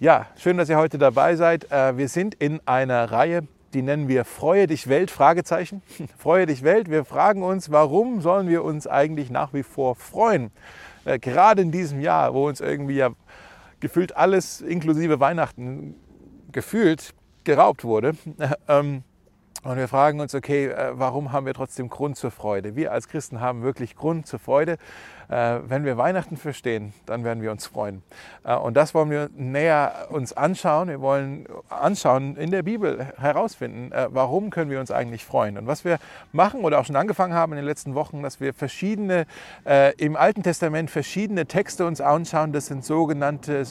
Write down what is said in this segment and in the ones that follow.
Ja, schön, dass ihr heute dabei seid. Äh, wir sind in einer Reihe, die nennen wir Freue dich Welt, Fragezeichen. Freue dich Welt. Wir fragen uns, warum sollen wir uns eigentlich nach wie vor freuen? Äh, gerade in diesem Jahr, wo uns irgendwie ja gefühlt alles inklusive Weihnachten gefühlt geraubt wurde. Ähm, und wir fragen uns, okay, äh, warum haben wir trotzdem Grund zur Freude? Wir als Christen haben wirklich Grund zur Freude. Äh, wenn wir Weihnachten verstehen, dann werden wir uns freuen. Äh, und das wollen wir näher uns anschauen. Wir wollen anschauen, in der Bibel herausfinden, äh, warum können wir uns eigentlich freuen. Und was wir machen oder auch schon angefangen haben in den letzten Wochen, dass wir verschiedene, im Alten Testament verschiedene Texte uns anschauen. Das sind sogenannte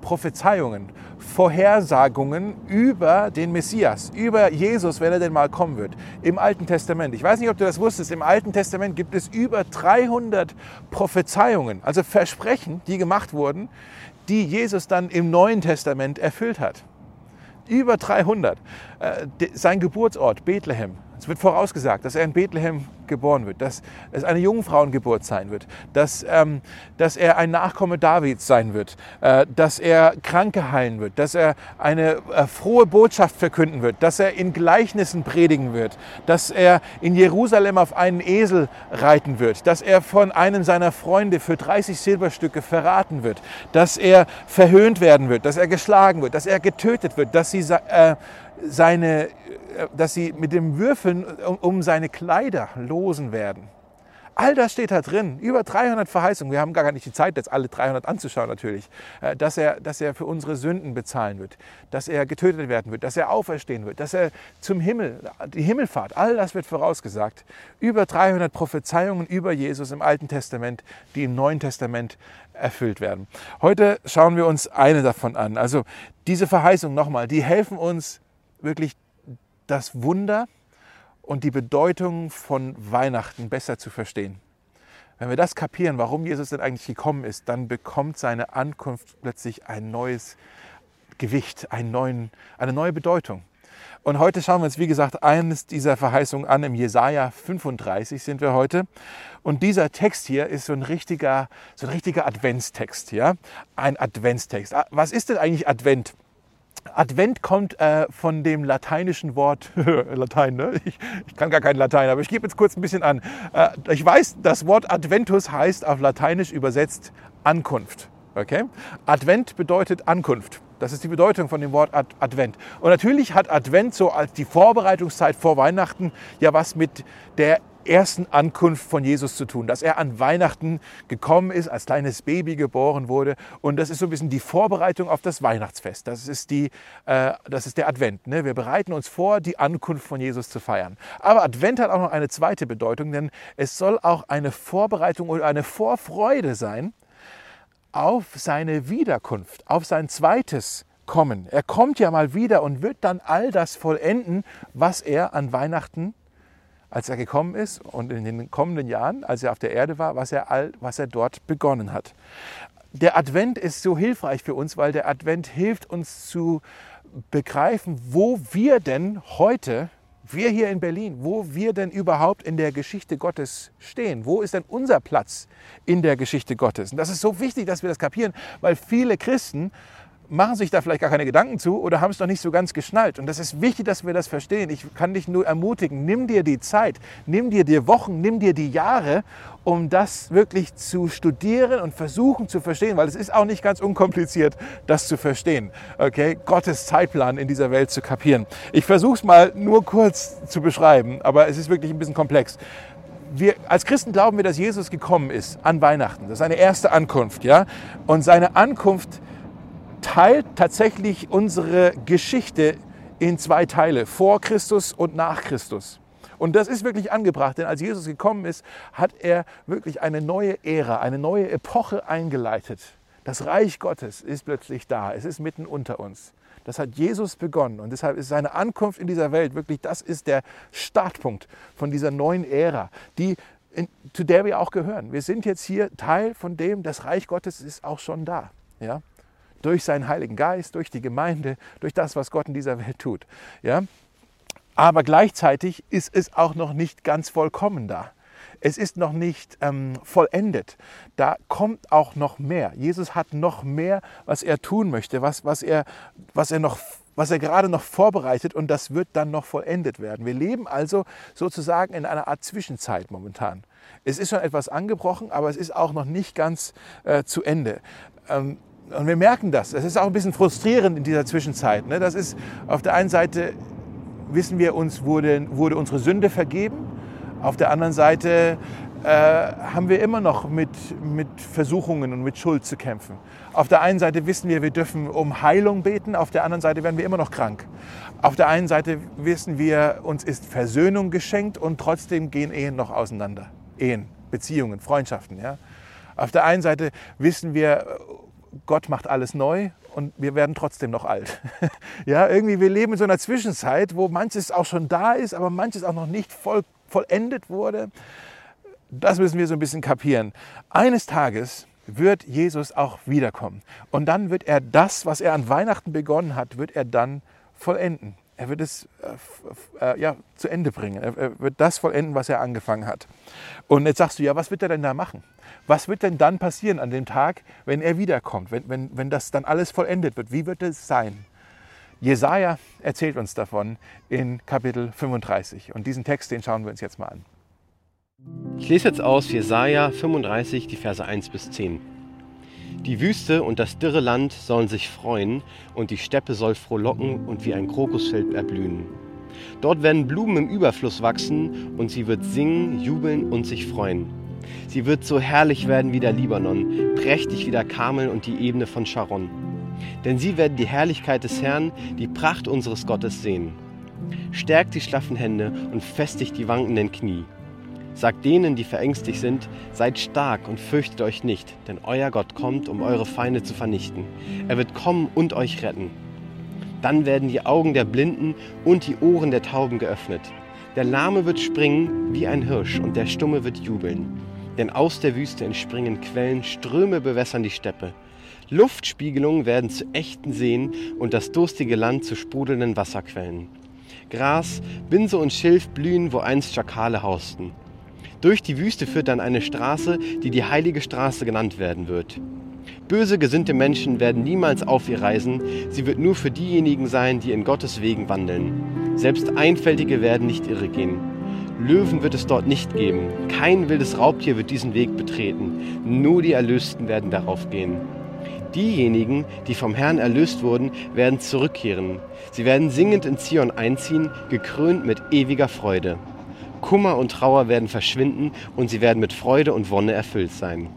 Prophezeiungen, Vorhersagungen über den Messias, über Jesus, wenn er denn mal kommen wird. Im Alten Testament. Ich weiß nicht, ob du das wusstest. Im Alten Testament gibt es über 300 Prophezeiungen, also Versprechen, die gemacht wurden, die Jesus dann im Neuen Testament erfüllt hat. Über 300. Äh, sein Geburtsort Bethlehem es wird vorausgesagt, dass er in Bethlehem geboren wird, dass es eine Jungfrauengeburt sein wird, dass, ähm, dass er ein Nachkomme Davids sein wird, äh, dass er Kranke heilen wird, dass er eine äh, frohe Botschaft verkünden wird, dass er in Gleichnissen predigen wird, dass er in Jerusalem auf einen Esel reiten wird, dass er von einem seiner Freunde für 30 Silberstücke verraten wird, dass er verhöhnt werden wird, dass er geschlagen wird, dass er getötet wird, dass sie äh, seine, äh, dass sie mit dem Würfeln um seine Kleider losen werden. All das steht da drin, über 300 Verheißungen. Wir haben gar nicht die Zeit, jetzt alle 300 anzuschauen natürlich. Äh, dass er, dass er für unsere Sünden bezahlen wird, dass er getötet werden wird, dass er auferstehen wird, dass er zum Himmel, die Himmelfahrt, all das wird vorausgesagt. Über 300 Prophezeiungen über Jesus im Alten Testament, die im Neuen Testament erfüllt werden. Heute schauen wir uns eine davon an. Also diese Verheißungen nochmal, die helfen uns wirklich das Wunder und die Bedeutung von Weihnachten besser zu verstehen. Wenn wir das kapieren, warum Jesus denn eigentlich gekommen ist, dann bekommt seine Ankunft plötzlich ein neues Gewicht, neuen, eine neue Bedeutung. Und heute schauen wir uns, wie gesagt, eines dieser Verheißungen an. Im Jesaja 35 sind wir heute. Und dieser Text hier ist so ein richtiger, so ein richtiger Adventstext, ja? Ein Adventstext. Ah, was ist denn eigentlich Advent? Advent kommt äh, von dem lateinischen Wort, Latein, ne? ich, ich, kann gar kein Latein, aber ich gebe jetzt kurz ein bisschen an. Äh, ich weiß, das Wort Adventus heißt auf Lateinisch übersetzt Ankunft. Okay? Advent bedeutet Ankunft. Das ist die Bedeutung von dem Wort Ad Advent. Und natürlich hat Advent so als die Vorbereitungszeit vor Weihnachten ja was mit der ersten Ankunft von Jesus zu tun, dass er an Weihnachten gekommen ist, als kleines Baby geboren wurde. Und das ist so ein bisschen die Vorbereitung auf das Weihnachtsfest. Das ist, die, äh, das ist der Advent. Ne? Wir bereiten uns vor, die Ankunft von Jesus zu feiern. Aber Advent hat auch noch eine zweite Bedeutung, denn es soll auch eine Vorbereitung oder eine Vorfreude sein auf seine Wiederkunft, auf sein zweites Kommen. Er kommt ja mal wieder und wird dann all das vollenden, was er an Weihnachten als er gekommen ist und in den kommenden Jahren, als er auf der Erde war, was er, all, was er dort begonnen hat. Der Advent ist so hilfreich für uns, weil der Advent hilft uns zu begreifen, wo wir denn heute, wir hier in Berlin, wo wir denn überhaupt in der Geschichte Gottes stehen. Wo ist denn unser Platz in der Geschichte Gottes? Und das ist so wichtig, dass wir das kapieren, weil viele Christen machen sich da vielleicht gar keine Gedanken zu oder haben es noch nicht so ganz geschnallt. Und das ist wichtig, dass wir das verstehen. Ich kann dich nur ermutigen, nimm dir die Zeit, nimm dir die Wochen, nimm dir die Jahre, um das wirklich zu studieren und versuchen zu verstehen, weil es ist auch nicht ganz unkompliziert, das zu verstehen. Okay, Gottes Zeitplan in dieser Welt zu kapieren. Ich versuche es mal nur kurz zu beschreiben, aber es ist wirklich ein bisschen komplex wir als Christen glauben wir, dass Jesus gekommen ist an Weihnachten. Das ist seine erste Ankunft, ja? Und seine Ankunft teilt tatsächlich unsere Geschichte in zwei Teile, vor Christus und nach Christus. Und das ist wirklich angebracht, denn als Jesus gekommen ist, hat er wirklich eine neue Ära, eine neue Epoche eingeleitet. Das Reich Gottes ist plötzlich da, es ist mitten unter uns. Das hat Jesus begonnen und deshalb ist seine Ankunft in dieser Welt wirklich, das ist der Startpunkt von dieser neuen Ära, die, in, zu der wir auch gehören. Wir sind jetzt hier Teil von dem, das Reich Gottes ist auch schon da. Ja? Durch seinen Heiligen Geist, durch die Gemeinde, durch das, was Gott in dieser Welt tut. Ja? Aber gleichzeitig ist es auch noch nicht ganz vollkommen da. es ist noch nicht ähm, vollendet. Da kommt auch noch mehr. Jesus hat noch mehr, was er tun möchte, was, was, er, was, er, noch, was er gerade noch vorbereitet und das wird dann noch vollendet werden. Wir leben also sozusagen in einer Art Zwischenzeit momentan. Es ist schon etwas angebrochen, aber es ist auch noch nicht ganz äh, zu Ende. Ähm, und wir merken das. Es ist auch ein bisschen frustrierend in dieser Zwischenzeit. Ne? Das ist auf der einen Seite wissen wir, uns wurde, wurde unsere Sünde vergeben. Auf der anderen Seite äh, haben wir immer noch mit, mit Versuchungen und mit Schuld zu kämpfen. Auf der einen Seite wissen wir, wir dürfen um Heilung beten, auf der anderen Seite werden wir immer noch krank. Auf der einen Seite wissen wir, uns ist Versöhnung geschenkt und trotzdem gehen Ehen noch auseinander. Ehen, Beziehungen, Freundschaften. Ja? Auf der einen Seite wissen wir, Gott macht alles neu und wir werden trotzdem noch alt. ja, irgendwie, wir leben in so einer Zwischenzeit, wo manches auch schon da ist, aber manches auch noch nicht voll, vollendet wurde. Das müssen wir so ein bisschen kapieren. Eines Tages wird Jesus auch wiederkommen. Und dann wird er das, was er an Weihnachten begonnen hat, wird er dann vollenden. Er wird es äh, äh, ja, zu Ende bringen. Er wird das vollenden, was er angefangen hat. Und jetzt sagst du, ja, was wird er denn da machen? Was wird denn dann passieren an dem Tag, wenn er wiederkommt, wenn, wenn, wenn das dann alles vollendet wird? Wie wird es sein? Jesaja erzählt uns davon in Kapitel 35. Und diesen Text, den schauen wir uns jetzt mal an. Ich lese jetzt aus Jesaja 35, die Verse 1 bis 10. Die Wüste und das dürre Land sollen sich freuen, und die Steppe soll frohlocken und wie ein Krokusfeld erblühen. Dort werden Blumen im Überfluss wachsen, und sie wird singen, jubeln und sich freuen. Sie wird so herrlich werden wie der Libanon, prächtig wie der Karmel und die Ebene von Sharon. Denn sie werden die Herrlichkeit des Herrn, die Pracht unseres Gottes sehen. Stärkt die schlaffen Hände und festigt die wankenden Knie. Sagt denen, die verängstigt sind, seid stark und fürchtet euch nicht, denn euer Gott kommt, um eure Feinde zu vernichten. Er wird kommen und euch retten. Dann werden die Augen der Blinden und die Ohren der Tauben geöffnet. Der Lahme wird springen wie ein Hirsch und der Stumme wird jubeln. Denn aus der Wüste entspringen Quellen, Ströme bewässern die Steppe. Luftspiegelungen werden zu echten Seen und das durstige Land zu sprudelnden Wasserquellen. Gras, Binse und Schilf blühen, wo einst Schakale hausten. Durch die Wüste führt dann eine Straße, die die heilige Straße genannt werden wird. Böse gesinnte Menschen werden niemals auf ihr reisen, sie wird nur für diejenigen sein, die in Gottes Wegen wandeln. Selbst Einfältige werden nicht irregehen. Löwen wird es dort nicht geben. Kein wildes Raubtier wird diesen Weg betreten. Nur die Erlösten werden darauf gehen. Diejenigen, die vom Herrn erlöst wurden, werden zurückkehren. Sie werden singend in Zion einziehen, gekrönt mit ewiger Freude. Kummer und Trauer werden verschwinden und sie werden mit Freude und Wonne erfüllt sein.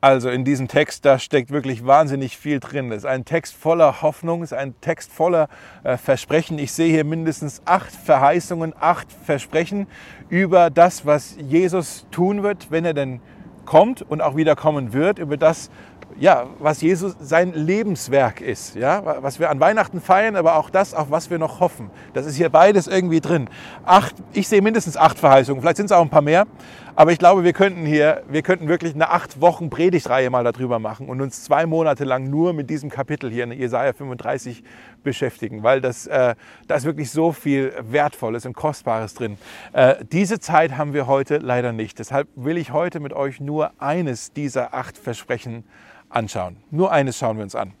Also in diesem Text, da steckt wirklich wahnsinnig viel drin. Es ist ein Text voller Hoffnung, es ist ein Text voller äh, Versprechen. Ich sehe hier mindestens acht Verheißungen, acht Versprechen über das, was Jesus tun wird, wenn er denn kommt und auch wieder kommen wird, über das, ja, was Jesus sein Lebenswerk ist, ja, was wir an Weihnachten feiern, aber auch das, auf was wir noch hoffen. Das ist hier beides irgendwie drin. Acht, ich sehe mindestens acht Verheißungen, vielleicht sind es auch ein paar mehr, aber ich glaube, wir könnten hier, wir könnten wirklich eine acht Wochen Predigtreihe mal darüber machen und uns zwei Monate lang nur mit diesem Kapitel hier in Jesaja 35 beschäftigen, weil das, äh, da ist wirklich so viel Wertvolles und Kostbares drin. Äh, diese Zeit haben wir heute leider nicht. Deshalb will ich heute mit euch nur eines dieser acht Versprechen anschauen. Nur eines schauen wir uns an.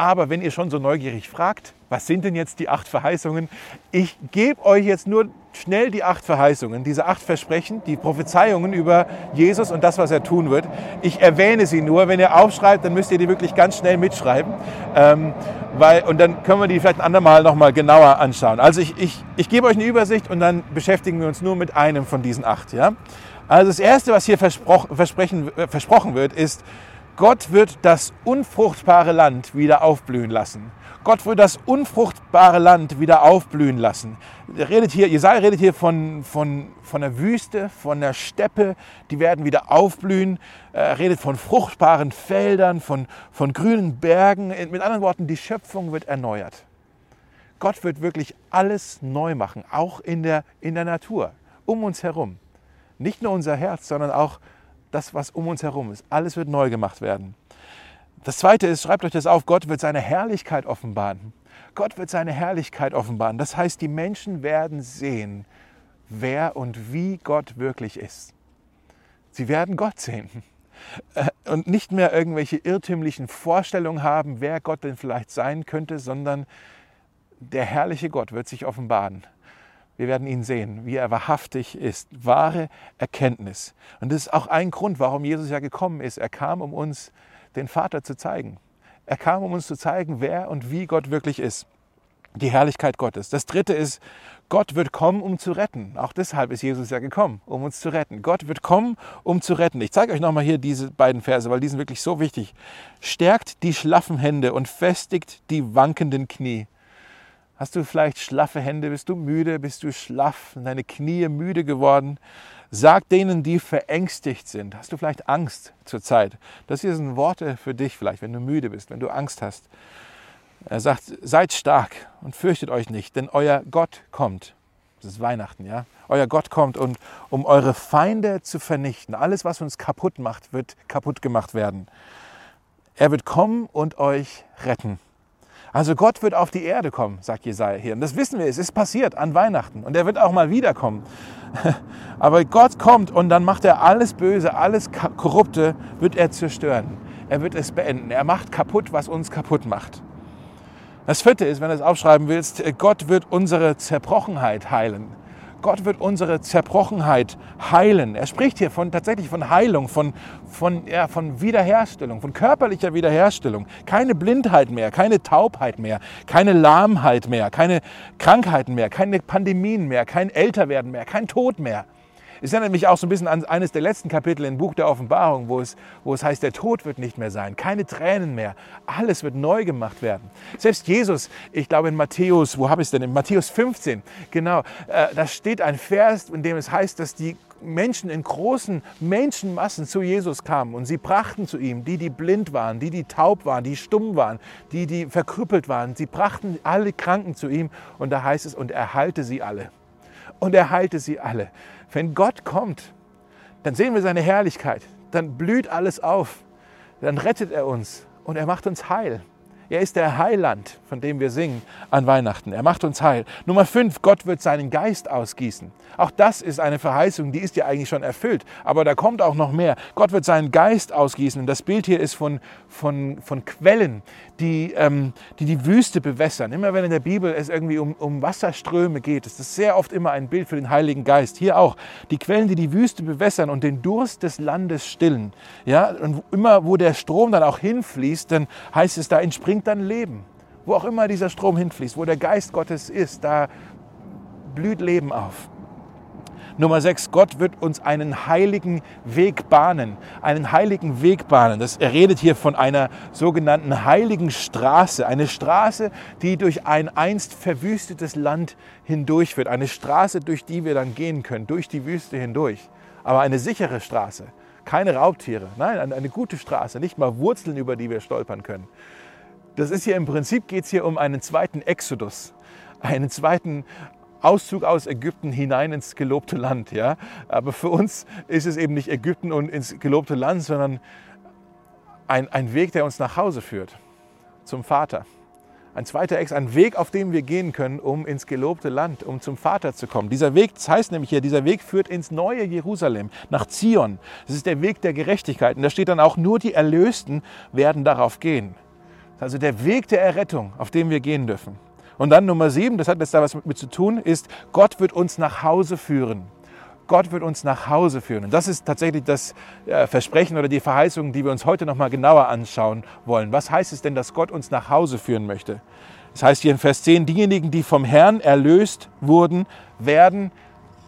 Aber wenn ihr schon so neugierig fragt, was sind denn jetzt die acht Verheißungen? Ich gebe euch jetzt nur schnell die acht Verheißungen, diese acht Versprechen, die Prophezeiungen über Jesus und das, was er tun wird. Ich erwähne sie nur. Wenn ihr aufschreibt, dann müsst ihr die wirklich ganz schnell mitschreiben. Ähm, weil, und dann können wir die vielleicht ein andermal nochmal genauer anschauen. Also ich, ich, ich gebe euch eine Übersicht und dann beschäftigen wir uns nur mit einem von diesen acht. Ja? Also das Erste, was hier versprochen, äh, versprochen wird, ist, Gott wird das unfruchtbare Land wieder aufblühen lassen. Gott wird das unfruchtbare Land wieder aufblühen lassen. Redet hier, Jesaja redet hier von, von, von der Wüste, von der Steppe, die werden wieder aufblühen. Er redet von fruchtbaren Feldern, von, von grünen Bergen. Mit anderen Worten, die Schöpfung wird erneuert. Gott wird wirklich alles neu machen, auch in der, in der Natur, um uns herum. Nicht nur unser Herz, sondern auch das, was um uns herum ist. Alles wird neu gemacht werden. Das zweite ist, schreibt euch das auf, Gott wird seine Herrlichkeit offenbaren. Gott wird seine Herrlichkeit offenbaren. Das heißt, die Menschen werden sehen, wer und wie Gott wirklich ist. Sie werden Gott sehen äh, und nicht mehr irgendwelche irrtümlichen Vorstellungen haben, wer Gott denn vielleicht sein könnte, sondern der herrliche Gott wird sich offenbaren. Wir werden ihn sehen, wie er wahrhaftig ist. Wahre Erkenntnis. Und das ist auch ein Grund, warum Jesus ja gekommen ist. Er kam, um uns den Vater zu zeigen. Er kam, um uns zu zeigen, wer und wie Gott wirklich ist. Die Herrlichkeit Gottes. Das dritte ist, Gott wird kommen, um zu retten. Auch deshalb ist Jesus ja gekommen, um uns zu retten. Gott wird kommen, um zu retten. Ich zeige euch nochmal hier diese beiden Verse, weil die sind wirklich so wichtig. Stärkt die schlaffen Hände und festigt die wankenden Knie. Hast du vielleicht schlaffe Hände? Bist du müde? Bist du schlaff? Sind deine Knie müde geworden? Sag denen, die verängstigt sind. Hast du vielleicht Angst zurzeit? Das hier sind Worte für dich vielleicht, wenn du müde bist, wenn du Angst hast. Er sagt, seid stark und fürchtet euch nicht, denn euer Gott kommt. Das ist Weihnachten, ja? Euer Gott kommt, und, um eure Feinde zu vernichten. Alles, was uns kaputt macht, wird kaputt gemacht werden. Er wird kommen und euch retten. Also Gott wird auf die Erde kommen, sagt Jesaja hier. Und das wissen wir, es ist passiert an Weihnachten. Und er wird auch mal wiederkommen. Aber Gott kommt und dann macht er alles Böse, alles Korrupte, wird er zerstören. Er wird es beenden. Er macht kaputt, was uns kaputt macht. Das vierte ist, wenn du es aufschreiben willst, Gott wird unsere Zerbrochenheit heilen. Gott wird unsere Zerbrochenheit heilen. Er spricht hier von, tatsächlich von Heilung, von, von, ja, von Wiederherstellung, von körperlicher Wiederherstellung. Keine Blindheit mehr, keine Taubheit mehr, keine Lahmheit mehr, keine Krankheiten mehr, keine Pandemien mehr, kein Älterwerden mehr, kein Tod mehr. Es erinnert mich auch so ein bisschen an eines der letzten Kapitel im Buch der Offenbarung, wo es, wo es heißt, der Tod wird nicht mehr sein, keine Tränen mehr, alles wird neu gemacht werden. Selbst Jesus, ich glaube in Matthäus, wo habe ich es denn? In Matthäus 15, genau, äh, da steht ein Vers, in dem es heißt, dass die Menschen in großen Menschenmassen zu Jesus kamen und sie brachten zu ihm, die, die blind waren, die, die taub waren, die stumm waren, die, die verkrüppelt waren. Sie brachten alle Kranken zu ihm und da heißt es, und er heilte sie alle. Und er heilte sie alle. Wenn Gott kommt, dann sehen wir seine Herrlichkeit, dann blüht alles auf, dann rettet er uns und er macht uns heil. Er ist der Heiland, von dem wir singen an Weihnachten. Er macht uns heil. Nummer fünf, Gott wird seinen Geist ausgießen. Auch das ist eine Verheißung, die ist ja eigentlich schon erfüllt. Aber da kommt auch noch mehr. Gott wird seinen Geist ausgießen. Und das Bild hier ist von, von, von Quellen, die, ähm, die die Wüste bewässern. Immer wenn in der Bibel es irgendwie um, um Wasserströme geht, ist das sehr oft immer ein Bild für den Heiligen Geist. Hier auch. Die Quellen, die die Wüste bewässern und den Durst des Landes stillen. Ja, und immer wo der Strom dann auch hinfließt, dann heißt es, da entspringt bringt dann Leben. Wo auch immer dieser Strom hinfließt, wo der Geist Gottes ist, da blüht Leben auf. Nummer 6, Gott wird uns einen heiligen Weg bahnen. Einen heiligen Weg bahnen. Das, er redet hier von einer sogenannten heiligen Straße. Eine Straße, die durch ein einst verwüstetes Land hindurchführt. Eine Straße, durch die wir dann gehen können, durch die Wüste hindurch. Aber eine sichere Straße. Keine Raubtiere. Nein, eine gute Straße. Nicht mal Wurzeln, über die wir stolpern können. Das ist hier im Prinzip geht es hier um einen zweiten Exodus, einen zweiten Auszug aus Ägypten hinein ins gelobte Land. Ja? Aber für uns ist es eben nicht Ägypten und ins gelobte Land, sondern ein, ein Weg, der uns nach Hause führt, zum Vater. Ein zweiter Ex, ein Weg, auf dem wir gehen können, um ins gelobte Land, um zum Vater zu kommen. Dieser Weg, das heißt nämlich hier, dieser Weg führt ins neue Jerusalem, nach Zion. Das ist der Weg der Gerechtigkeit. Und da steht dann auch, nur die Erlösten werden darauf gehen. Also der Weg der Errettung, auf dem wir gehen dürfen. Und dann Nummer sieben, das hat jetzt da was mit zu tun, ist, Gott wird uns nach Hause führen. Gott wird uns nach Hause führen. Und das ist tatsächlich das äh, Versprechen oder die Verheißung, die wir uns heute noch mal genauer anschauen wollen. Was heißt es denn, dass Gott uns nach Hause führen möchte? Das heißt hier in Vers 10, diejenigen, die vom Herrn erlöst wurden, werden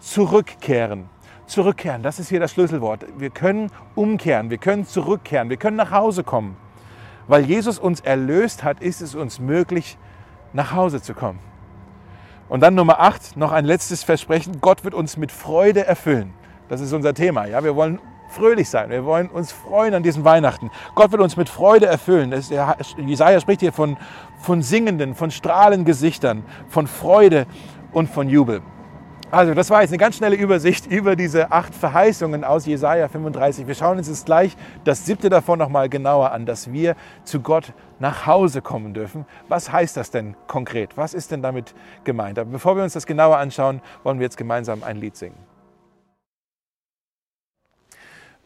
zurückkehren. Zurückkehren, das ist hier das Schlüsselwort. Wir können umkehren, wir können zurückkehren, wir können nach Hause kommen. Weil Jesus uns erlöst hat, ist es uns möglich, nach Hause zu kommen. Und dann Nummer 8, noch ein letztes Versprechen. Gott wird uns mit Freude erfüllen. Das ist unser Thema. Ja? Wir wollen fröhlich sein. Wir wollen uns freuen an diesen Weihnachten. Gott wird uns mit Freude erfüllen. Das, Jesaja spricht hier von, von singenden, von strahlenden Gesichtern, von Freude und von Jubel. Also, das war jetzt eine ganz schnelle Übersicht über diese acht Verheißungen aus Jesaja 35. Wir schauen uns jetzt gleich das siebte davon nochmal genauer an, dass wir zu Gott nach Hause kommen dürfen. Was heißt das denn konkret? Was ist denn damit gemeint? Aber bevor wir uns das genauer anschauen, wollen wir jetzt gemeinsam ein Lied singen.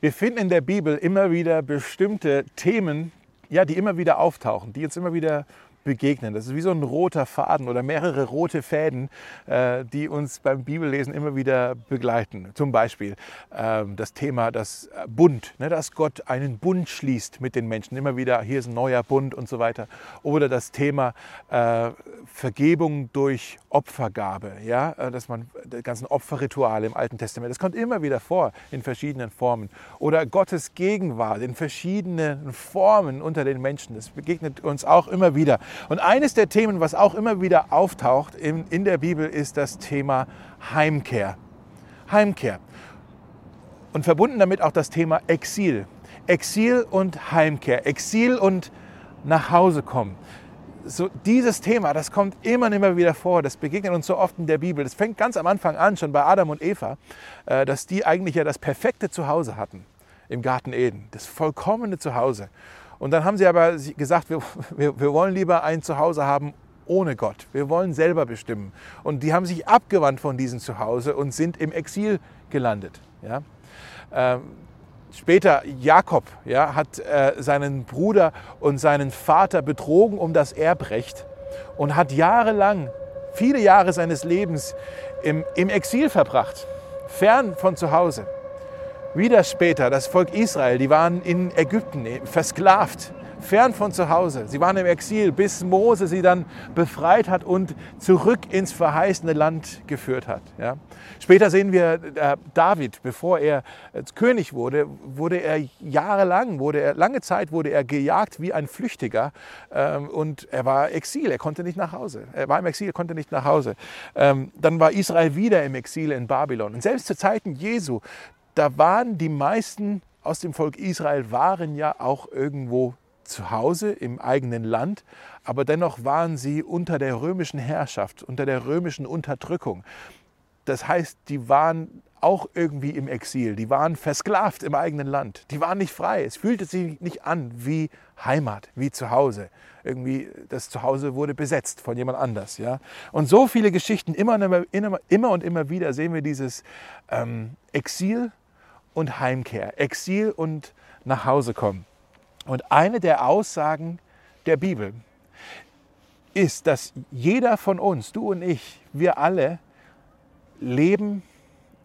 Wir finden in der Bibel immer wieder bestimmte Themen, ja, die immer wieder auftauchen, die uns immer wieder begegnen. Das ist wie so ein roter Faden oder mehrere rote Fäden, äh, die uns beim Bibellesen immer wieder begleiten. Zum Beispiel ähm, das Thema das Bund, ne, dass Gott einen Bund schließt mit den Menschen. Immer wieder, hier ist ein neuer Bund und so weiter. Oder das Thema äh, Vergebung durch Opfergabe, ja, äh, dass man die ganzen Opferrituale im Alten Testament, das kommt immer wieder vor in verschiedenen Formen. Oder Gottes Gegenwart in verschiedenen Formen unter den Menschen. Das begegnet uns auch immer wieder. Und eines der Themen, was auch immer wieder auftaucht in, in der Bibel, ist das Thema Heimkehr. Heimkehr. Und verbunden damit auch das Thema Exil. Exil und Heimkehr. Exil und nach Hause kommen. So, dieses Thema, das kommt immer und immer wieder vor, das begegnet uns so oft in der Bibel. Das fängt ganz am Anfang an, schon bei Adam und Eva, äh, dass die eigentlich ja das perfekte Zuhause hatten im Garten Eden, das vollkommene Zuhause. Und dann haben sie aber gesagt, wir, wir, wir wollen lieber ein Zuhause haben ohne Gott. Wir wollen selber bestimmen. Und die haben sich abgewandt von diesem Zuhause und sind im Exil gelandet. Ja? Ähm, später Jakob ja, hat äh, seinen Bruder und seinen Vater betrogen um das Erbrecht und hat jahrelang, viele Jahre seines Lebens im, im Exil verbracht, fern von zu Hause. Wieder später das Volk Israel, die waren in Ägypten versklavt, fern von zu Hause. Sie waren im Exil, bis Mose sie dann befreit hat und zurück ins verheißene Land geführt hat. Ja. Später sehen wir äh, David, bevor er König wurde, wurde er jahrelang, wurde er, lange Zeit wurde er gejagt wie ein Flüchtiger ähm, und er war Exil, er konnte nicht nach Hause. Er war im Exil, konnte nicht nach Hause. Ähm, dann war Israel wieder im Exil in Babylon. Und selbst zu Zeiten Jesu, da waren die meisten aus dem Volk Israel waren ja auch irgendwo zu Hause im eigenen Land, aber dennoch waren sie unter der römischen Herrschaft, unter der römischen Unterdrückung. Das heißt, die waren auch irgendwie im Exil, die waren versklavt im eigenen Land, die waren nicht frei. Es fühlte sich nicht an wie Heimat, wie Zuhause. Irgendwie das Zuhause wurde besetzt von jemand anders. Ja? Und so viele Geschichten, immer und immer, immer, und immer wieder sehen wir dieses ähm, Exil und Heimkehr, Exil und nach Hause kommen. Und eine der Aussagen der Bibel ist, dass jeder von uns, du und ich, wir alle leben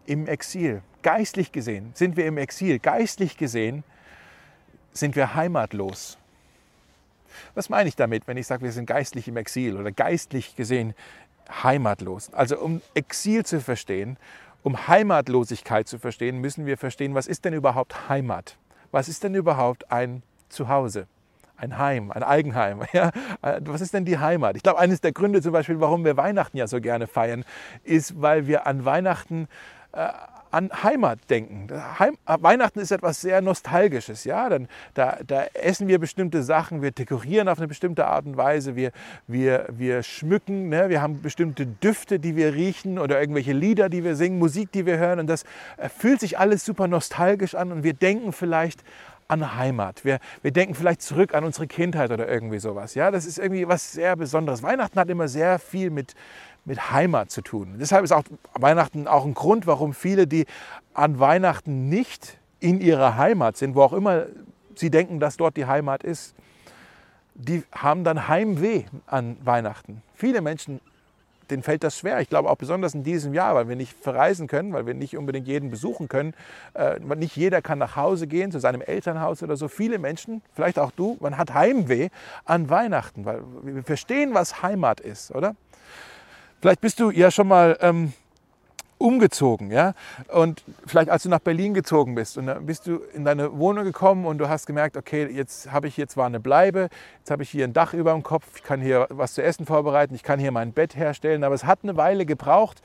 im Exil. Geistlich gesehen sind wir im Exil. Geistlich gesehen sind wir heimatlos. Was meine ich damit, wenn ich sage, wir sind geistlich im Exil oder geistlich gesehen heimatlos? Also um Exil zu verstehen um Heimatlosigkeit zu verstehen, müssen wir verstehen, was ist denn überhaupt Heimat? Was ist denn überhaupt ein Zuhause? Ein Heim, ein Eigenheim. Ja? Was ist denn die Heimat? Ich glaube, eines der Gründe zum Beispiel, warum wir Weihnachten ja so gerne feiern, ist, weil wir an Weihnachten äh, an Heimat denken. Heim, Weihnachten ist etwas sehr Nostalgisches. Ja? Dann, da, da, essen wir bestimmte Sachen, wir dekorieren auf eine bestimmte Art und Weise, wir, wir, wir schmücken, ne? wir haben bestimmte Düfte, die wir riechen oder irgendwelche Lieder, die wir singen, Musik, die wir hören. Und das äh, fühlt sich alles super nostalgisch an und wir denken vielleicht an Heimat. Wir, wir denken vielleicht zurück an unsere Kindheit oder irgendwie sowas. Ja, das ist irgendwie was sehr Besonderes. Weihnachten hat immer sehr viel mit, mit Heimat zu tun. Deshalb ist auch Weihnachten auch ein Grund, warum viele, die an Weihnachten nicht in ihrer Heimat sind, wo auch immer sie denken, dass dort die Heimat ist, die haben dann Heimweh an Weihnachten. Viele Menschen, denen fällt das schwer. Ich glaube auch besonders in diesem Jahr, weil wir nicht verreisen können, weil wir nicht unbedingt jeden besuchen können. Äh, nicht jeder kann nach Hause gehen, zu seinem Elternhaus oder so. Viele Menschen, vielleicht auch du, man hat Heimweh an Weihnachten, weil wir verstehen, was Heimat ist, oder? Vielleicht bist du ja schon mal ähm, umgezogen, ja? Und vielleicht als du nach Berlin gezogen bist und dann bist du in deine Wohnung gekommen und du hast gemerkt, okay, jetzt habe ich hier zwar eine Bleibe, jetzt habe ich hier ein Dach über dem Kopf, ich kann hier was zu essen vorbereiten, ich kann hier mein Bett herstellen, aber es hat eine Weile gebraucht,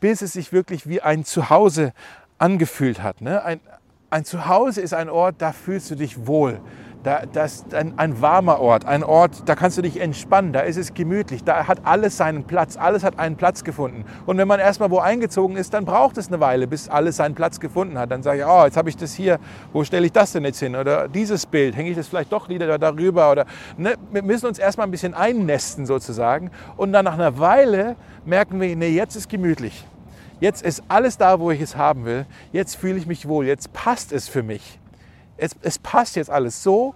bis es sich wirklich wie ein Zuhause angefühlt hat. Ne? Ein, ein Zuhause ist ein Ort, da fühlst du dich wohl Da, das ist ein, ein warmer Ort, ein Ort, da kannst du dich entspannen, da ist es gemütlich, da hat alles seinen Platz, alles hat einen Platz gefunden. Und wenn man erstmal wo eingezogen ist, dann braucht es eine Weile, bis alles seinen Platz gefunden hat. Dann sage ich, oh, jetzt habe ich das hier, wo stelle ich das denn jetzt hin? Oder dieses Bild, hänge ich das vielleicht doch wieder darüber? Oder ne? wir müssen uns erstmal ein bisschen einnästen sozusagen. Und dann nach einer Weile merken wir, nee, jetzt ist gemütlich. Jetzt ist alles da, wo ich es haben will. Jetzt fühle ich mich wohl. Jetzt passt es für mich es, es passt jetzt alles so,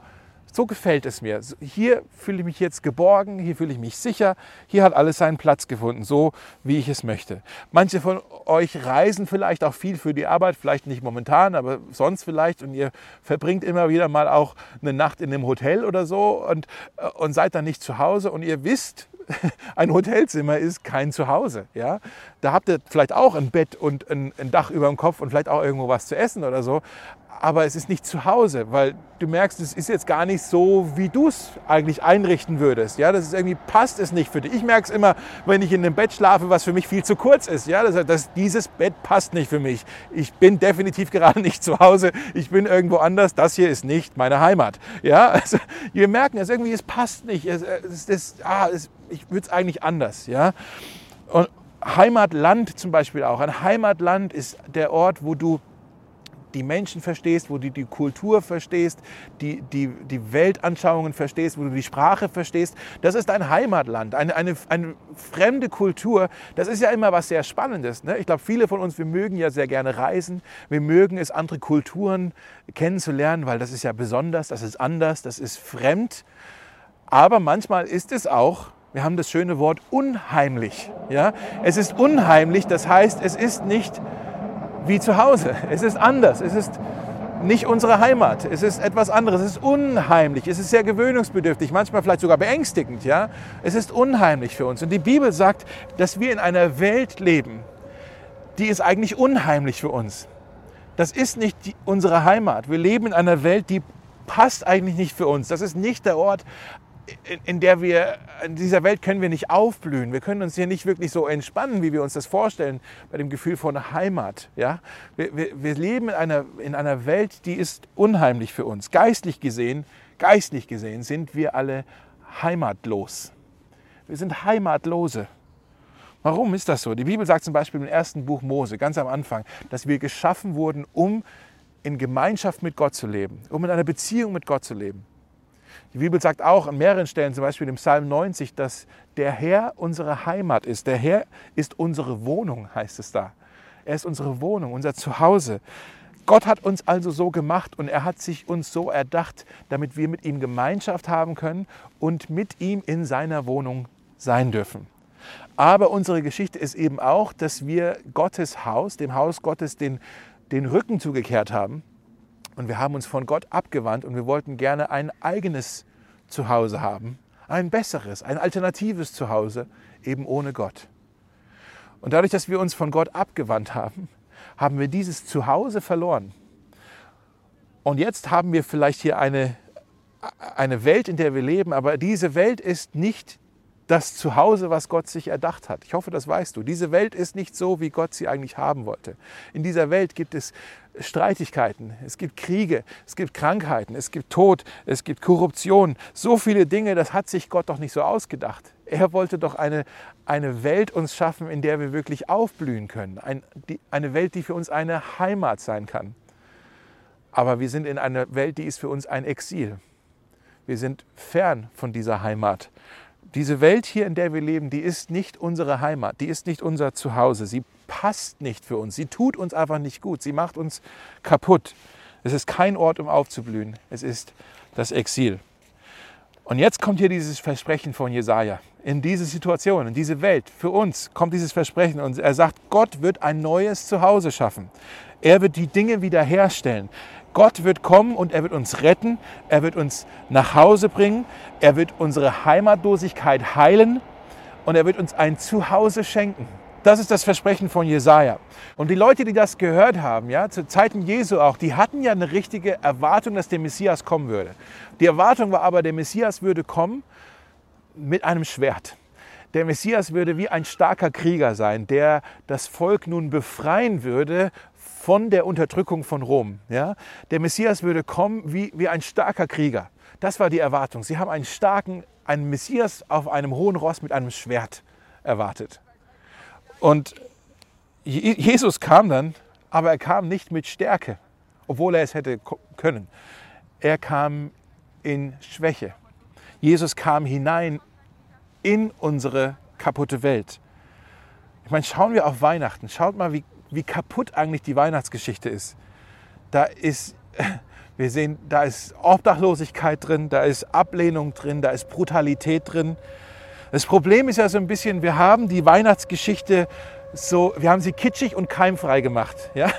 so gefällt es mir. Hier fühle ich mich jetzt geborgen, hier fühle ich mich sicher, hier hat alles seinen Platz gefunden, so wie ich es möchte. Manche von euch reisen vielleicht auch viel für die Arbeit, vielleicht nicht momentan, aber sonst vielleicht und ihr verbringt immer wieder mal auch eine Nacht in einem Hotel oder so und, äh, und seid dann nicht zu Hause und ihr wisst, ein Hotelzimmer ist kein Zuhause. Ja? Da habt ihr vielleicht auch ein Bett und ein, ein Dach über dem Kopf und vielleicht auch irgendwo was zu essen oder so aber es ist nicht zu Hause, weil du merkst, es ist jetzt gar nicht so, wie du es eigentlich einrichten würdest. Ja, das ist irgendwie passt es nicht für dich. Ich merke es immer, wenn ich in einem Bett schlafe, was für mich viel zu kurz ist. Ja, das, das, dieses Bett passt nicht für mich. Ich bin definitiv gerade nicht zu Hause. Ich bin irgendwo anders. Das hier ist nicht meine Heimat. Ja, also wir merken es irgendwie, es passt nicht. Es, es, es, ah, es, ich würde es eigentlich anders. Ja, und Heimatland zum Beispiel auch. Ein Heimatland ist der Ort, wo du die Menschen verstehst, wo du die Kultur verstehst, die, die, die Weltanschauungen verstehst, wo du die Sprache verstehst. Das ist dein Heimatland, eine, eine, eine fremde Kultur. Das ist ja immer was sehr Spannendes. Ne? Ich glaube, viele von uns, wir mögen ja sehr gerne reisen. Wir mögen es, andere Kulturen kennenzulernen, weil das ist ja besonders, das ist anders, das ist fremd. Aber manchmal ist es auch wir haben das schöne Wort unheimlich. Ja? Es ist unheimlich, das heißt, es ist nicht wie zu Hause. Es ist anders. Es ist nicht unsere Heimat. Es ist etwas anderes. Es ist unheimlich. Es ist sehr gewöhnungsbedürftig, manchmal vielleicht sogar beängstigend. Ja? Es ist unheimlich für uns. Und die Bibel sagt, dass wir in einer Welt leben, die ist eigentlich unheimlich für uns. Das ist nicht die, unsere Heimat. Wir leben in einer Welt, die passt eigentlich nicht für uns. Das ist nicht der Ort, in der wir, in dieser Welt können wir nicht aufblühen. Wir können uns hier nicht wirklich so entspannen, wie wir uns das vorstellen, bei dem Gefühl von Heimat. Ja? Wir, wir, wir leben in einer, in einer Welt, die ist unheimlich für uns. Geistlich gesehen, geistlich gesehen sind wir alle heimatlos. Wir sind Heimatlose. Warum ist das so? Die Bibel sagt zum Beispiel im ersten Buch Mose, ganz am Anfang, dass wir geschaffen wurden, um in Gemeinschaft mit Gott zu leben, um in einer Beziehung mit Gott zu leben. Die Bibel sagt auch an mehreren Stellen, zum Beispiel im Psalm 90, dass der Herr unsere Heimat ist. Der Herr ist unsere Wohnung, heißt es da. Er ist unsere Wohnung, unser Zuhause. Gott hat uns also so gemacht und er hat sich uns so erdacht, damit wir mit ihm Gemeinschaft haben können und mit ihm in seiner Wohnung sein dürfen. Aber unsere Geschichte ist eben auch, dass wir Gottes Haus, dem Haus Gottes, den, den Rücken zugekehrt haben und wir haben uns von Gott abgewandt und wir wollten gerne ein eigenes Zuhause haben, ein besseres, ein alternatives Zuhause, eben ohne Gott. Und dadurch, dass wir uns von Gott abgewandt haben, haben wir dieses Zuhause verloren. Und jetzt haben wir vielleicht hier eine, eine Welt, in der wir leben, aber diese Welt ist nicht das Zuhause, was Gott sich erdacht hat. Ich hoffe, das weißt du. Diese Welt ist nicht so, wie Gott sie eigentlich haben wollte. In dieser Welt gibt es Streitigkeiten, es gibt Kriege, es gibt Krankheiten, es gibt Tod, es gibt Korruption. So viele Dinge, das hat sich Gott doch nicht so ausgedacht. Er wollte doch eine, eine Welt uns schaffen, in der wir wirklich aufblühen können. Ein, die, eine Welt, die für uns eine Heimat sein kann. Aber wir sind in einer Welt, die ist für uns ein Exil. Wir sind fern von dieser Heimat. Diese Welt hier, in der wir leben, die ist nicht unsere Heimat, die ist nicht unser Zuhause. Sie passt nicht für uns, sie tut uns einfach nicht gut, sie macht uns kaputt. Es ist kein Ort, um aufzublühen, es ist das Exil. Und jetzt kommt hier dieses Versprechen von Jesaja. In diese Situation, in diese Welt, für uns kommt dieses Versprechen und er sagt, Gott wird ein neues Zuhause schaffen. Er wird die Dinge wiederherstellen. Gott wird kommen und er wird uns retten, er wird uns nach Hause bringen, er wird unsere Heimatlosigkeit heilen und er wird uns ein Zuhause schenken. Das ist das Versprechen von Jesaja. Und die Leute, die das gehört haben, ja, zu Zeiten Jesu auch, die hatten ja eine richtige Erwartung, dass der Messias kommen würde. Die Erwartung war aber, der Messias würde kommen mit einem Schwert. Der Messias würde wie ein starker Krieger sein, der das Volk nun befreien würde von der Unterdrückung von Rom. Ja? Der Messias würde kommen wie, wie ein starker Krieger. Das war die Erwartung. Sie haben einen starken, einen Messias auf einem hohen Ross mit einem Schwert erwartet. Und Jesus kam dann, aber er kam nicht mit Stärke, obwohl er es hätte können. Er kam in Schwäche. Jesus kam hinein in unsere kaputte Welt. Ich meine, schauen wir auf Weihnachten. Schaut mal, wie, wie kaputt eigentlich die Weihnachtsgeschichte ist. Da ist, wir sehen, da ist Obdachlosigkeit drin, da ist Ablehnung drin, da ist Brutalität drin. Das Problem ist ja so ein bisschen, wir haben die Weihnachtsgeschichte so, wir haben sie kitschig und keimfrei gemacht. Ja?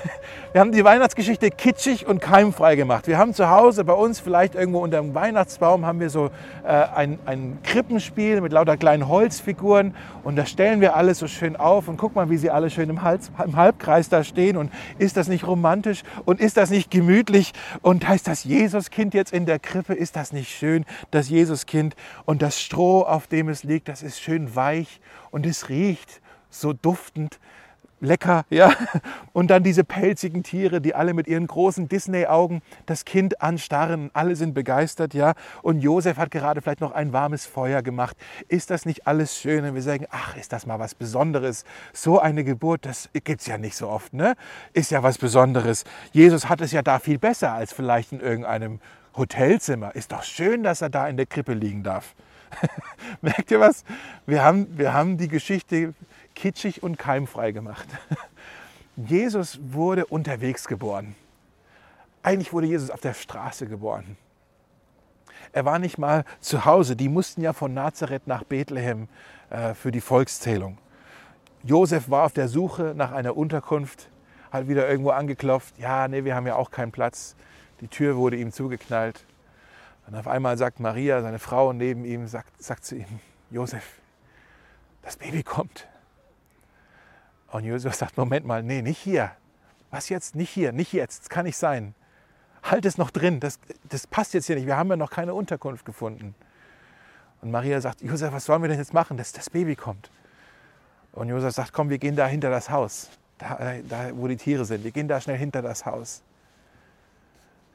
Wir haben die Weihnachtsgeschichte kitschig und keimfrei gemacht. Wir haben zu Hause bei uns vielleicht irgendwo unter dem Weihnachtsbaum haben wir so äh, ein, ein Krippenspiel mit lauter kleinen Holzfiguren und da stellen wir alles so schön auf und guck mal, wie sie alle schön im, Hals, im Halbkreis da stehen und ist das nicht romantisch und ist das nicht gemütlich und ist das Jesuskind jetzt in der Krippe, ist das nicht schön, das Jesuskind und das Stroh, auf dem es liegt, das ist schön weich und es riecht so duftend, lecker, ja. Und dann diese pelzigen Tiere, die alle mit ihren großen Disney-Augen das Kind anstarren. Alle sind begeistert, ja. Und Josef hat gerade vielleicht noch ein warmes Feuer gemacht. Ist das nicht alles schön? Und wir sagen, ach, ist das mal was Besonderes. So eine Geburt, das gibt es ja nicht so oft, ne? Ist ja was Besonderes. Jesus hat es ja da viel besser als vielleicht in irgendeinem Hotelzimmer. Ist doch schön, dass er da in der Krippe liegen darf. Merkt ihr was? Wir haben, wir haben die Geschichte kitschig und keimfrei gemacht. Jesus wurde unterwegs geboren. Eigentlich wurde Jesus auf der Straße geboren. Er war nicht mal zu Hause. Die mussten ja von Nazareth nach Bethlehem äh, für die Volkszählung. Josef war auf der Suche nach einer Unterkunft, hat wieder irgendwo angeklopft. Ja, nee, wir haben ja auch keinen Platz. Die Tür wurde ihm zugeknallt. Und auf einmal sagt Maria, seine Frau neben ihm, sagt, sagt zu ihm, Josef, das Baby kommt. Und Josef sagt, Moment mal, nee, nicht hier. Was jetzt? Nicht hier, nicht jetzt, das kann nicht sein. Halt es noch drin, das, das passt jetzt hier nicht, wir haben ja noch keine Unterkunft gefunden. Und Maria sagt, Josef, was sollen wir denn jetzt machen, dass das Baby kommt? Und Josef sagt, komm, wir gehen da hinter das Haus, da, da wo die Tiere sind, wir gehen da schnell hinter das Haus.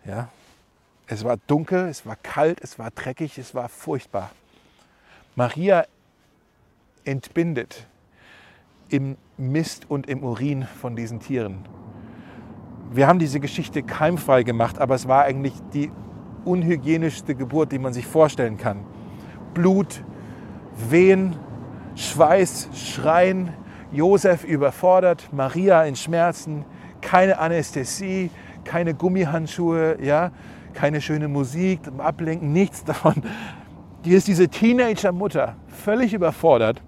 Ja, es war dunkel, es war kalt, es war dreckig, es war furchtbar. Maria entbindet im Mist und im Urin von diesen Tieren. Wir haben diese Geschichte keimfrei gemacht, aber es war eigentlich die unhygienischste Geburt, die man sich vorstellen kann. Blut, Wehen, Schweiß, Schreien, Josef überfordert, Maria in Schmerzen, keine Anästhesie, keine Gummihandschuhe, ja, keine schöne Musik, Ablenken, nichts davon. Hier ist diese Teenager-Mutter völlig überfordert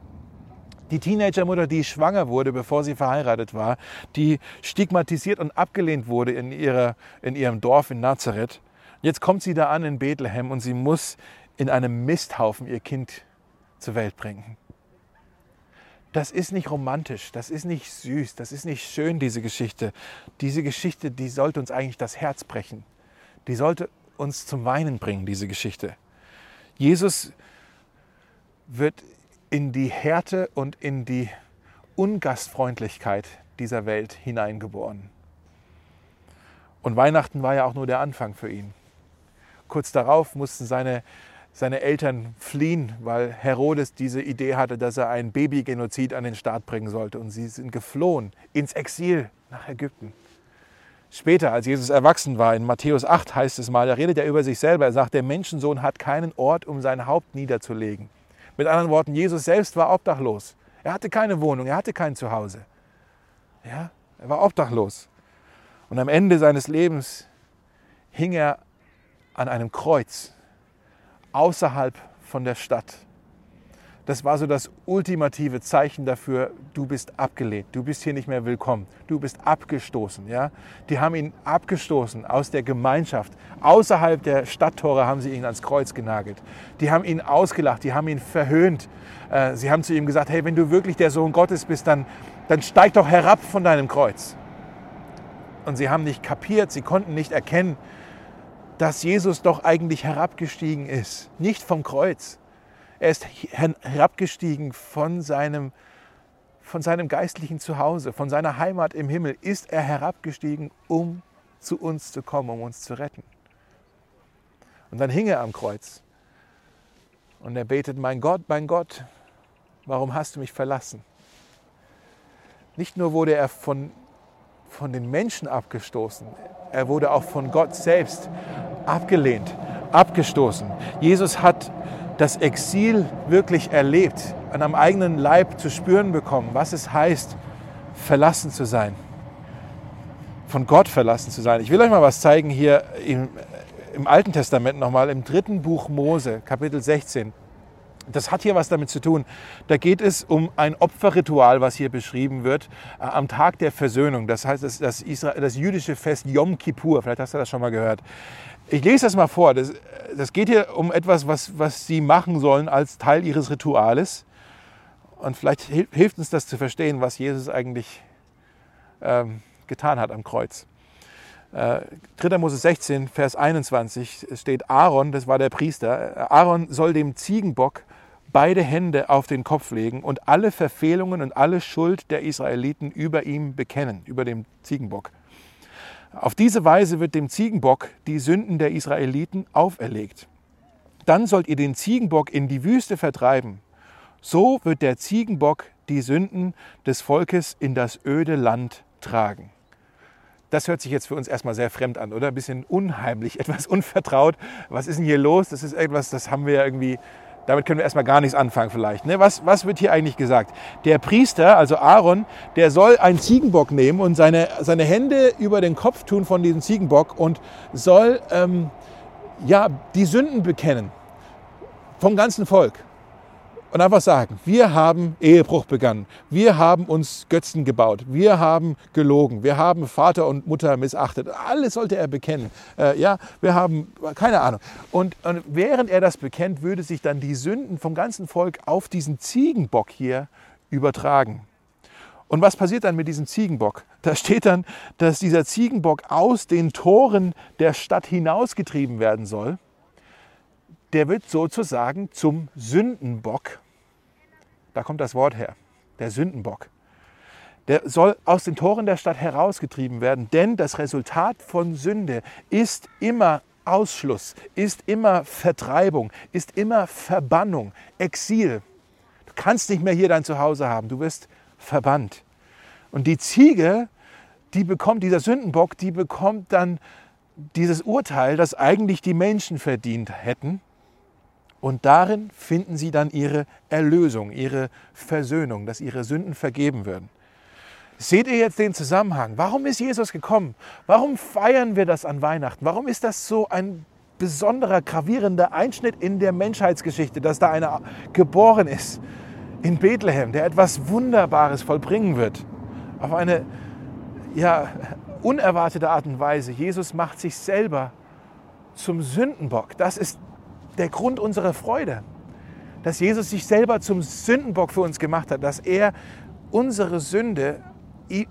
die Teenagermutter, die schwanger wurde, bevor sie verheiratet war, die stigmatisiert und abgelehnt wurde in, ihrer, in ihrem Dorf in Nazareth. Jetzt kommt sie da an in Bethlehem und sie muss in einem Misthaufen ihr Kind zur Welt bringen. Das ist nicht romantisch, das ist nicht süß, das ist nicht schön, diese Geschichte. Diese Geschichte, die sollte uns eigentlich das Herz brechen. Die sollte uns zum Weinen bringen, diese Geschichte. Jesus wird in die Härte und in die Ungastfreundlichkeit dieser Welt hineingeboren. Und Weihnachten war ja auch nur der Anfang für ihn. Kurz darauf mussten seine, seine Eltern fliehen, weil Herodes diese Idee hatte, dass er einen Babygenozid an den Start bringen sollte. Und sie sind geflohen ins Exil nach Ägypten. Später, als Jesus erwachsen war, in Matthäus 8 heißt es mal, da redet er über sich selber. Er sagt, der Menschensohn hat keinen Ort, um sein Haupt niederzulegen. Mit anderen Worten, Jesus selbst war obdachlos. Er hatte keine Wohnung, er hatte kein Zuhause. Ja, er war obdachlos. Und am Ende seines Lebens hing er an einem Kreuz außerhalb von der Stadt. Das war so das ultimative Zeichen dafür, du bist abgelehnt, du bist hier nicht mehr willkommen, du bist abgestoßen. Ja? Die haben ihn abgestoßen aus der Gemeinschaft. Außerhalb der Stadttore haben sie ihn ans Kreuz genagelt. Die haben ihn ausgelacht, die haben ihn verhöhnt. Äh, sie haben zu ihm gesagt, hey, wenn du wirklich der Sohn Gottes bist, dann, dann steig doch herab von deinem Kreuz. Und sie haben nicht kapiert, sie konnten nicht erkennen, dass Jesus doch eigentlich herabgestiegen ist, nicht vom Kreuz, er ist herabgestiegen von seinem, von seinem geistlichen Zuhause, von seiner Heimat im Himmel, ist er herabgestiegen, um zu uns zu kommen, um uns zu retten. Und dann hing er am Kreuz. Und er betet, mein Gott, mein Gott, warum hast du mich verlassen? Nicht nur wurde er von, von den Menschen abgestoßen, er wurde auch von Gott selbst abgelehnt, abgestoßen. Jesus hat das Exil wirklich erlebt, an einem eigenen Leib zu spüren bekommen, was es heißt, verlassen zu sein, von Gott verlassen zu sein. Ich will euch mal was zeigen hier im, im Alten Testament nochmal, im dritten Buch Mose, Kapitel 16. Das hat hier was damit zu tun. Da geht es um ein Opferritual, was hier beschrieben wird, äh, am Tag der Versöhnung. Das heißt, das, das, Israel, das jüdische Fest Yom Kippur. Vielleicht hast du das schon mal gehört. Ich lese das mal vor. Das, das geht hier um etwas, was, was sie machen sollen als Teil ihres Rituales. Und vielleicht hilft uns das zu verstehen, was Jesus eigentlich ähm, getan hat am Kreuz. Äh, 3. Mose 16, Vers 21 steht Aaron, das war der Priester, Aaron soll dem Ziegenbock beide Hände auf den Kopf legen und alle Verfehlungen und alle Schuld der Israeliten über ihm bekennen, über dem Ziegenbock. Auf diese Weise wird dem Ziegenbock die Sünden der Israeliten auferlegt. Dann sollt ihr den Ziegenbock in die Wüste vertreiben. So wird der Ziegenbock die Sünden des Volkes in das öde Land tragen. Das hört sich jetzt für uns erstmal sehr fremd an, oder? Ein bisschen unheimlich, etwas unvertraut. Was ist denn hier los? Das ist etwas, das haben wir ja irgendwie damit können wir erstmal gar nichts anfangen vielleicht. Ne? Was, was wird hier eigentlich gesagt? Der Priester, also Aaron, der soll einen Ziegenbock nehmen und seine, seine Hände über den Kopf tun von diesem Ziegenbock und soll ähm, ja, die Sünden bekennen vom ganzen Volk und einfach sagen, wir haben Ehebruch begangen, wir haben uns Götzen gebaut, wir haben gelogen, wir haben Vater und Mutter missachtet. Alles sollte er bekennen. Äh, ja, wir haben keine Ahnung. Und, und während er das bekennt, würde sich dann die Sünden vom ganzen Volk auf diesen Ziegenbock hier übertragen. Und was passiert dann mit diesem Ziegenbock? Da steht dann, dass dieser Ziegenbock aus den Toren der Stadt hinausgetrieben werden soll der wird sozusagen zum Sündenbock. Da kommt das Wort her, der Sündenbock. Der soll aus den Toren der Stadt herausgetrieben werden, denn das Resultat von Sünde ist immer Ausschluss, ist immer Vertreibung, ist immer Verbannung, Exil. Du kannst nicht mehr hier dein Zuhause haben, du wirst verbannt. Und die Ziege, die bekommt, dieser Sündenbock, die bekommt dann dieses Urteil, das eigentlich die Menschen verdient hätten. Und darin finden sie dann ihre Erlösung, ihre Versöhnung, dass ihre Sünden vergeben werden. Seht ihr jetzt den Zusammenhang? Warum ist Jesus gekommen? Warum feiern wir das an Weihnachten? Warum ist das so ein besonderer, gravierender Einschnitt in der Menschheitsgeschichte, dass da einer geboren ist in Bethlehem, der etwas Wunderbares vollbringen wird? Auf eine ja, unerwartete Art und Weise. Jesus macht sich selber zum Sündenbock. Das ist der Grund unserer Freude, dass Jesus sich selber zum Sündenbock für uns gemacht hat, dass er unsere Sünde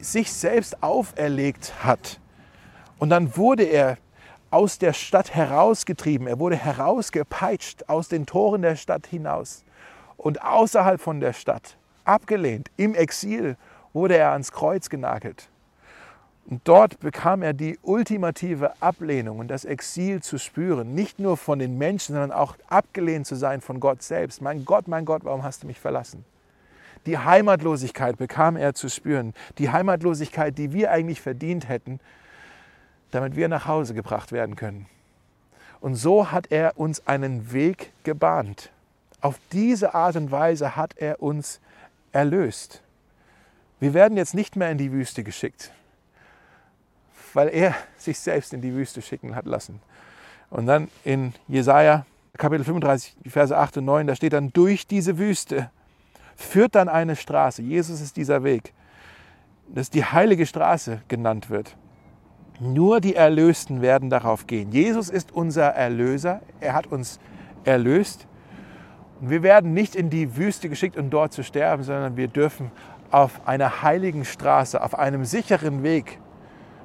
sich selbst auferlegt hat. Und dann wurde er aus der Stadt herausgetrieben, er wurde herausgepeitscht aus den Toren der Stadt hinaus und außerhalb von der Stadt, abgelehnt, im Exil, wurde er ans Kreuz genagelt. Und dort bekam er die ultimative Ablehnung und das Exil zu spüren, nicht nur von den Menschen, sondern auch abgelehnt zu sein von Gott selbst. Mein Gott, mein Gott, warum hast du mich verlassen? Die Heimatlosigkeit bekam er zu spüren, die Heimatlosigkeit, die wir eigentlich verdient hätten, damit wir nach Hause gebracht werden können. Und so hat er uns einen Weg gebahnt. Auf diese Art und Weise hat er uns erlöst. Wir werden jetzt nicht mehr in die Wüste geschickt weil er sich selbst in die Wüste schicken hat lassen. Und dann in Jesaja Kapitel 35, Verse 8 und 9, da steht dann, durch diese Wüste führt dann eine Straße. Jesus ist dieser Weg, dass die heilige Straße genannt wird. Nur die Erlösten werden darauf gehen. Jesus ist unser Erlöser. Er hat uns erlöst. Und wir werden nicht in die Wüste geschickt, um dort zu sterben, sondern wir dürfen auf einer heiligen Straße, auf einem sicheren Weg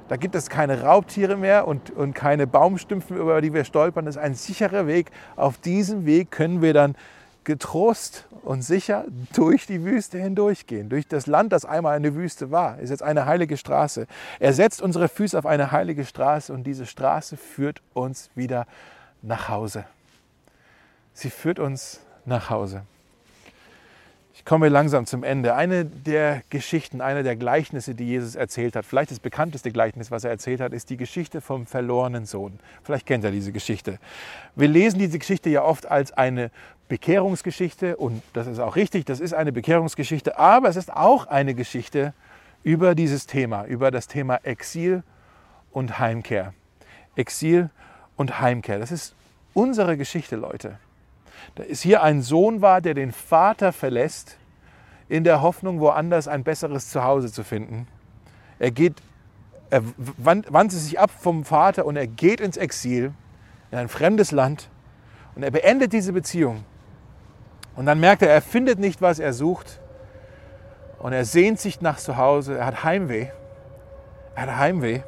da gibt es keine Raubtiere mehr und, und keine Baumstümpfen, über die wir stolpern. Das ist ein sicherer Weg. Auf diesem Weg können wir dann getrost und sicher durch die Wüste hindurchgehen. Durch das Land, das einmal eine Wüste war, ist jetzt eine heilige Straße. Er setzt unsere Füße auf eine heilige Straße und diese Straße führt uns wieder nach Hause. Sie führt uns nach Hause. Ich komme langsam zum Ende. Eine der Geschichten, eine der Gleichnisse, die Jesus erzählt hat, vielleicht das bekannteste Gleichnis, was er erzählt hat, ist die Geschichte vom verlorenen Sohn. Vielleicht kennt er diese Geschichte. Wir lesen diese Geschichte ja oft als eine Bekehrungsgeschichte und das ist auch richtig, das ist eine Bekehrungsgeschichte, aber es ist auch eine Geschichte über dieses Thema, über das Thema Exil und Heimkehr. Exil und Heimkehr, das ist unsere Geschichte, Leute. Ist hier ein Sohn war, der den Vater verlässt, in der Hoffnung, woanders ein besseres Zuhause zu finden. Er geht, er wandte sich ab vom Vater und er geht ins Exil, in ein fremdes Land und er beendet diese Beziehung. Und dann merkt er, er findet nicht, was er sucht und er sehnt sich nach zu Hause, er hat Heimweh. Er hat Heimweh.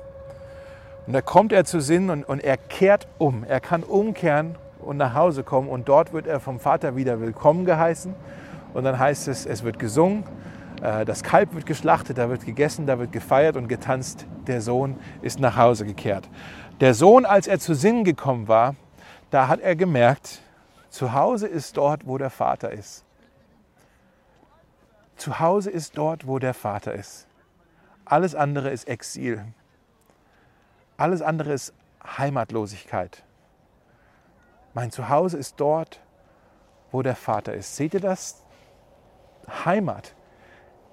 Und da kommt er zu Sinn und, und er kehrt um. Er kann umkehren und nach Hause kommen. Und dort wird er vom Vater wieder willkommen geheißen. Und dann heißt es, es wird gesungen, äh, das Kalb wird geschlachtet, da wird gegessen, da wird gefeiert und getanzt. Der Sohn ist nach Hause gekehrt. Der Sohn, als er zu Sinn gekommen war, da hat er gemerkt, zu Hause ist dort, wo der Vater ist. Zu Hause ist dort, wo der Vater ist. Alles andere ist Exil. Alles andere ist Heimatlosigkeit. Mein Zuhause ist dort, wo der Vater ist. Seht ihr das? Heimat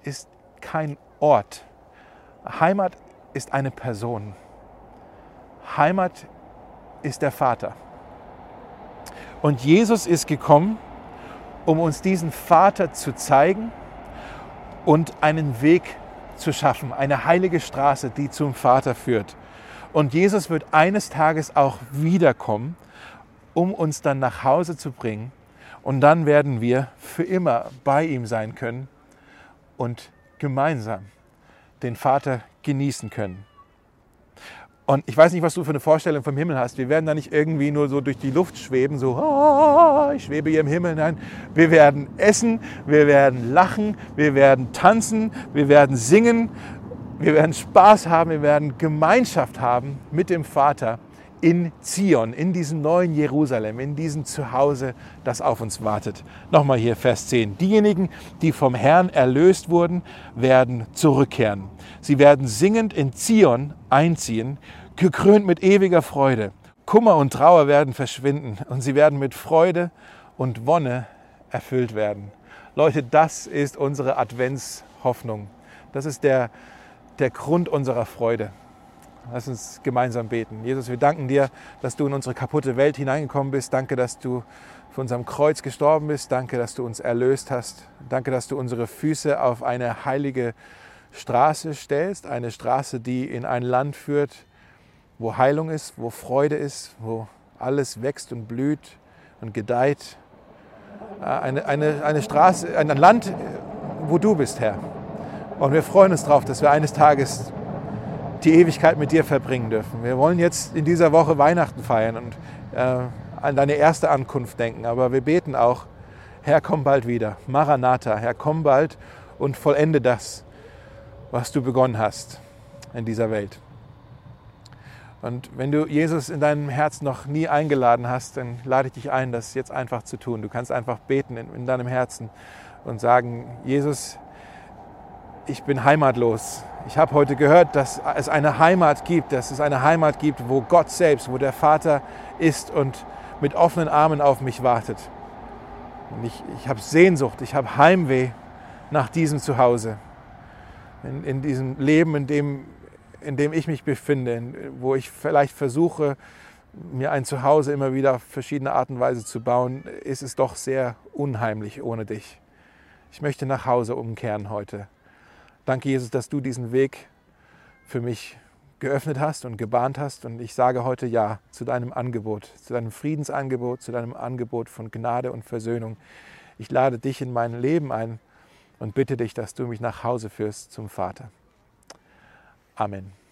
ist kein Ort. Heimat ist eine Person. Heimat ist der Vater. Und Jesus ist gekommen, um uns diesen Vater zu zeigen und einen Weg zu schaffen, eine heilige Straße, die zum Vater führt. Und Jesus wird eines Tages auch wiederkommen, um uns dann nach Hause zu bringen. Und dann werden wir für immer bei ihm sein können und gemeinsam den Vater genießen können. Und ich weiß nicht, was du für eine Vorstellung vom Himmel hast. Wir werden da nicht irgendwie nur so durch die Luft schweben, so, oh, ich schwebe hier im Himmel. Nein, wir werden essen, wir werden lachen, wir werden tanzen, wir werden singen wir werden Spaß haben, wir werden Gemeinschaft haben mit dem Vater in Zion, in diesem neuen Jerusalem, in diesem Zuhause, das auf uns wartet. Nochmal hier Vers 10. Diejenigen, die vom Herrn erlöst wurden, werden zurückkehren. Sie werden singend in Zion einziehen, gekrönt mit ewiger Freude. Kummer und Trauer werden verschwinden und sie werden mit Freude und Wonne erfüllt werden. Leute, das ist unsere Adventshoffnung. Das ist der der Grund unserer Freude. Lass uns gemeinsam beten. Jesus, wir danken dir, dass du in unsere kaputte Welt hineingekommen bist. Danke, dass du für unserem Kreuz gestorben bist. Danke, dass du uns erlöst hast. Danke, dass du unsere Füße auf eine heilige Straße stellst. Eine Straße, die in ein Land führt, wo Heilung ist, wo Freude ist, wo alles wächst und blüht und gedeiht. Äh, eine, eine, eine Straße, ein Land, wo du bist, Herr. Und wir freuen uns darauf, dass wir eines Tages die Ewigkeit mit dir verbringen dürfen. Wir wollen jetzt in dieser Woche Weihnachten feiern und äh, an deine erste Ankunft denken. Aber wir beten auch, Herr, komm bald wieder. Maranatha, Herr, komm bald und vollende das, was du begonnen hast in dieser Welt. Und wenn du Jesus in deinem Herz noch nie eingeladen hast, dann lade ich dich ein, das jetzt einfach zu tun. Du kannst einfach beten in, in deinem Herzen und sagen, Jesus, ich bin heimatlos. Ich habe heute gehört, dass es eine Heimat gibt, dass es eine Heimat gibt, wo Gott selbst, wo der Vater ist und mit offenen Armen auf mich wartet. Und ich, ich habe Sehnsucht, ich habe Heimweh nach diesem Zuhause, in, in diesem Leben, in dem, in dem ich mich befinde, wo ich vielleicht versuche, mir ein Zuhause immer wieder auf verschiedene Art und Weise zu bauen, ist es doch sehr unheimlich ohne dich. Ich möchte nach Hause umkehren heute. Danke, Jesus, dass du diesen Weg für mich geöffnet hast und gebahnt hast. Und ich sage heute Ja zu deinem Angebot, zu deinem Friedensangebot, zu deinem Angebot von Gnade und Versöhnung. Ich lade dich in mein Leben ein und bitte dich, dass du mich nach Hause führst zum Vater. Amen.